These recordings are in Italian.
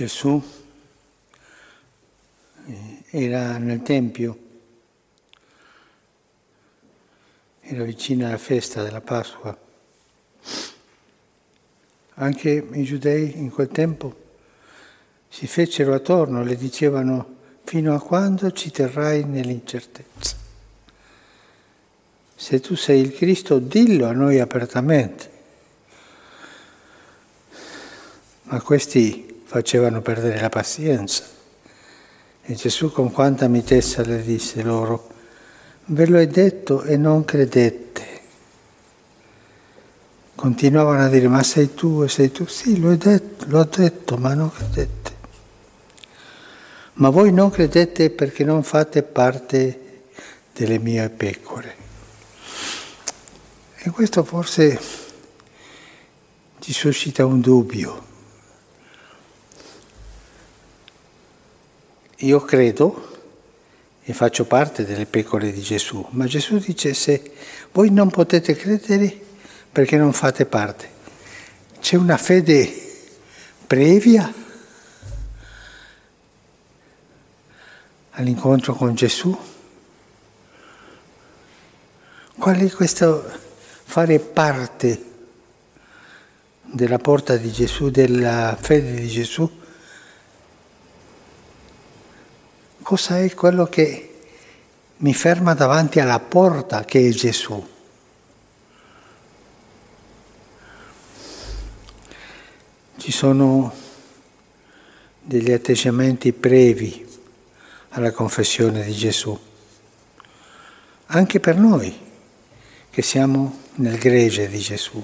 Gesù era nel Tempio, era vicino alla festa della Pasqua. Anche i giudei in quel tempo si fecero attorno, le dicevano fino a quando ci terrai nell'incertezza. Se tu sei il Cristo, dillo a noi apertamente. Ma questi facevano perdere la pazienza. E Gesù con quanta mitezza le disse loro, ve lo è detto e non credette. Continuavano a dire, ma sei tu e sei tu? Sì, l'ho detto, l'ho detto, ma non credette. Ma voi non credete perché non fate parte delle mie pecore. E questo forse ci suscita un dubbio. Io credo e faccio parte delle pecore di Gesù, ma Gesù dice se voi non potete credere perché non fate parte. C'è una fede previa all'incontro con Gesù? Qual è questo fare parte della porta di Gesù, della fede di Gesù? Cosa è quello che mi ferma davanti alla porta che è Gesù. Ci sono degli atteggiamenti brevi alla confessione di Gesù, anche per noi che siamo nel gregge di Gesù.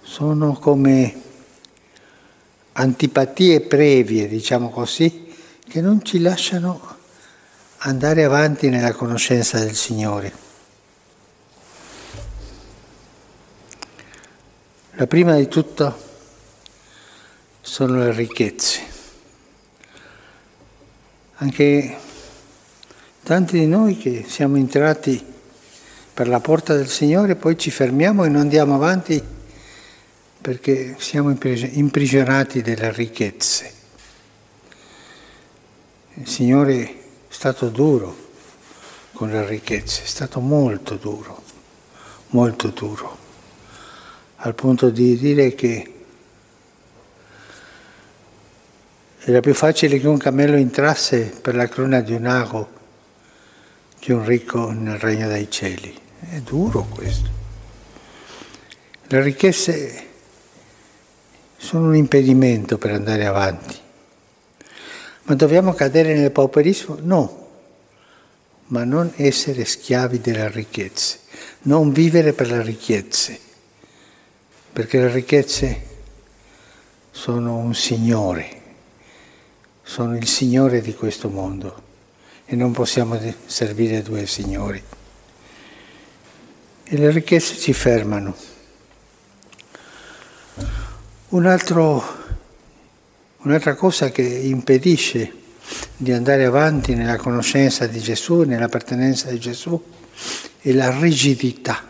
Sono come antipatie previe, diciamo così, che non ci lasciano andare avanti nella conoscenza del Signore. La prima di tutto sono le ricchezze. Anche tanti di noi che siamo entrati per la porta del Signore, poi ci fermiamo e non andiamo avanti perché siamo imprigionati dalle ricchezze. Il Signore è stato duro con le ricchezze, è stato molto duro, molto duro, al punto di dire che era più facile che un cammello entrasse per la cruna di un ago che un ricco nel regno dei cieli. È duro questo. Le ricchezze sono un impedimento per andare avanti. Ma dobbiamo cadere nel pauperismo? No, ma non essere schiavi delle ricchezze, non vivere per le ricchezze, perché le ricchezze sono un Signore, sono il Signore di questo mondo e non possiamo servire due Signori. E le ricchezze ci fermano. Un altro Un'altra cosa che impedisce di andare avanti nella conoscenza di Gesù, nell'appartenenza di Gesù, è la rigidità,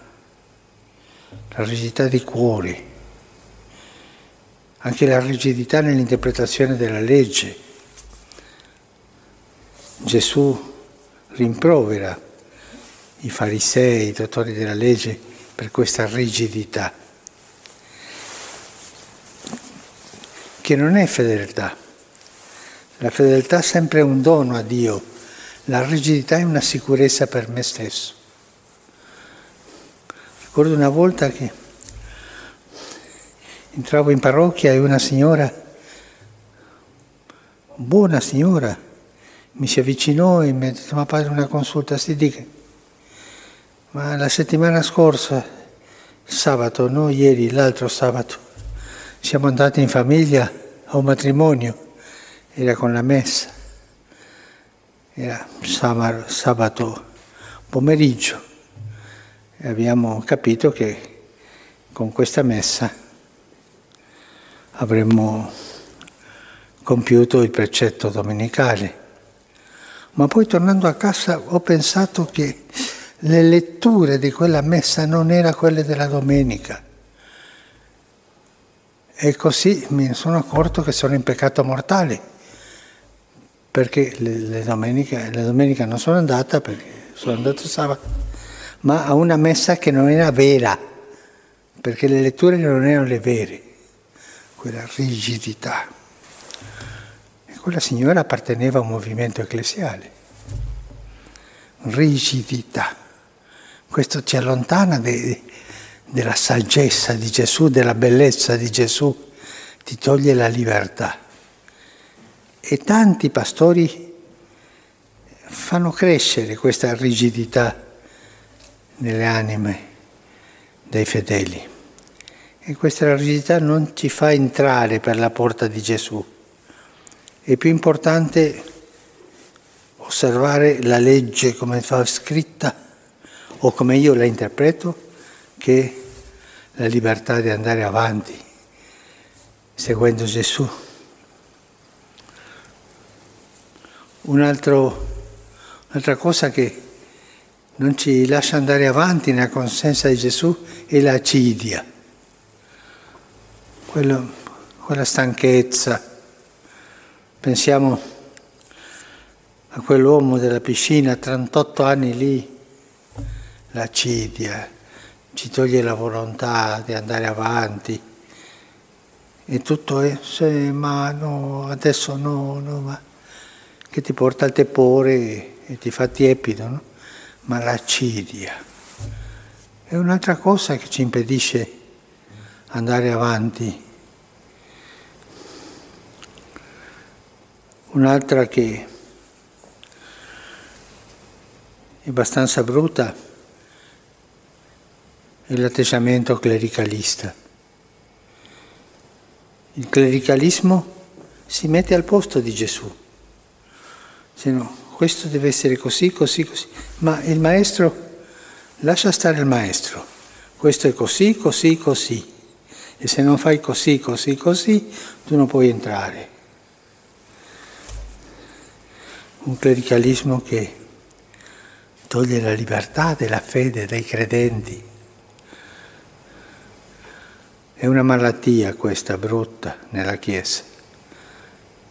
la rigidità di cuore, anche la rigidità nell'interpretazione della legge. Gesù rimprovera i farisei, i dottori della legge per questa rigidità. Che non è fedeltà. La fedeltà è sempre un dono a Dio, la rigidità è una sicurezza per me stesso. Ricordo una volta che entravo in parrocchia e una signora, buona signora, mi si avvicinò e mi ha detto, ma padre una consulta, si dica, ma la settimana scorsa, sabato, no ieri, l'altro sabato, siamo andati in famiglia a un matrimonio, era con la messa, era sabato pomeriggio e abbiamo capito che con questa messa avremmo compiuto il precetto domenicale. Ma poi tornando a casa ho pensato che le letture di quella messa non erano quelle della domenica E così mi sono accorto che sono in peccato mortale, perché le, le domeniche, la domenica non sono andata, perché sono andato sabato, ma a una messa che non era vera, perché le letture non erano le vere, quella rigidità. E quella signora apparteneva a un movimento ecclesiale. Rigidità. Questo ci allontana de, della saggezza di Gesù, della bellezza di Gesù, ti toglie la libertà. E tanti pastori fanno crescere questa rigidità nelle anime dei fedeli. E questa rigidità non ci fa entrare per la porta di Gesù. È più importante osservare la legge come fa scritta o come io la interpreto che la libertà di andare avanti seguendo Gesù. Un altro, un'altra cosa che non ci lascia andare avanti nella conoscenza di Gesù è l'acidia, quello, quella stanchezza. Pensiamo a quell'uomo della piscina, 38 anni lì, l'acidia, ci toglie la volontà di andare avanti. E tutto è, se, ma no, adesso no, no, ma che ti porta al tepore e ti fa tiepido, no? ma l'accidia è un'altra cosa che ci impedisce andare avanti. Un'altra che è abbastanza brutta l'atteggiamento clericalista. Il clericalismo si mette al posto di Gesù. Se no, questo deve essere così, così, così. Ma il maestro lascia stare il maestro. Questo è così, così, così. E se non fai così, così, così, tu non puoi entrare. Un clericalismo che toglie la libertà della fede dei credenti. È una malattia questa brutta nella Chiesa,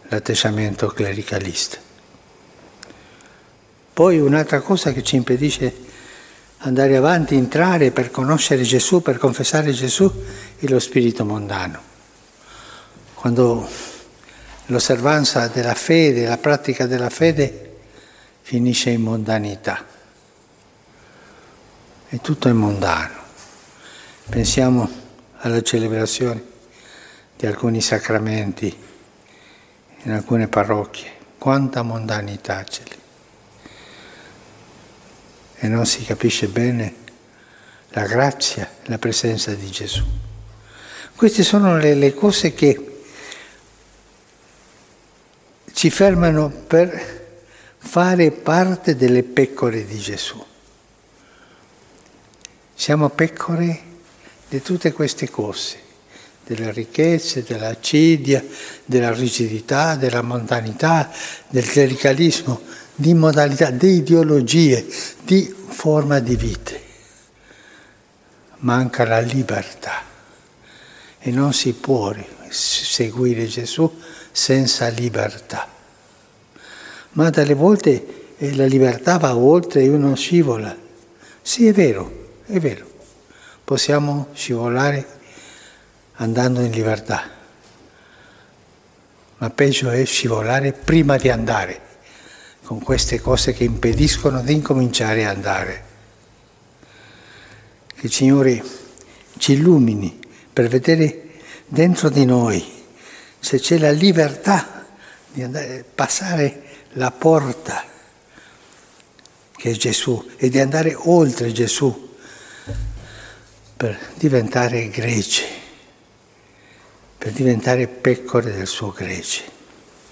l'atteggiamento clericalista. Poi un'altra cosa che ci impedisce andare avanti, entrare per conoscere Gesù, per confessare Gesù, è lo spirito mondano. Quando l'osservanza della fede, la pratica della fede finisce in mondanità. E tutto è mondano. Pensiamo alla celebrazione di alcuni sacramenti in alcune parrocchie. Quanta mondanità c'è lì e non si capisce bene la grazia, la presenza di Gesù. Queste sono le, le cose che ci fermano per fare parte delle pecore di Gesù. Siamo pecore di tutte queste cose, delle ricchezze, dell'acidia, della rigidità, della montanità, del clericalismo, di modalità, di ideologie, di forma di vita. Manca la libertà e non si può seguire Gesù senza libertà. Ma dalle volte eh, la libertà va oltre e uno scivola. Sì, è vero, è vero. Possiamo scivolare andando in libertà. Ma peggio è scivolare prima di andare con queste cose che impediscono di incominciare a andare. Che il Signore ci illumini per vedere dentro di noi se c'è la libertà di andare, passare la porta che è Gesù e di andare oltre Gesù per diventare greci, per diventare pecore del suo gregge.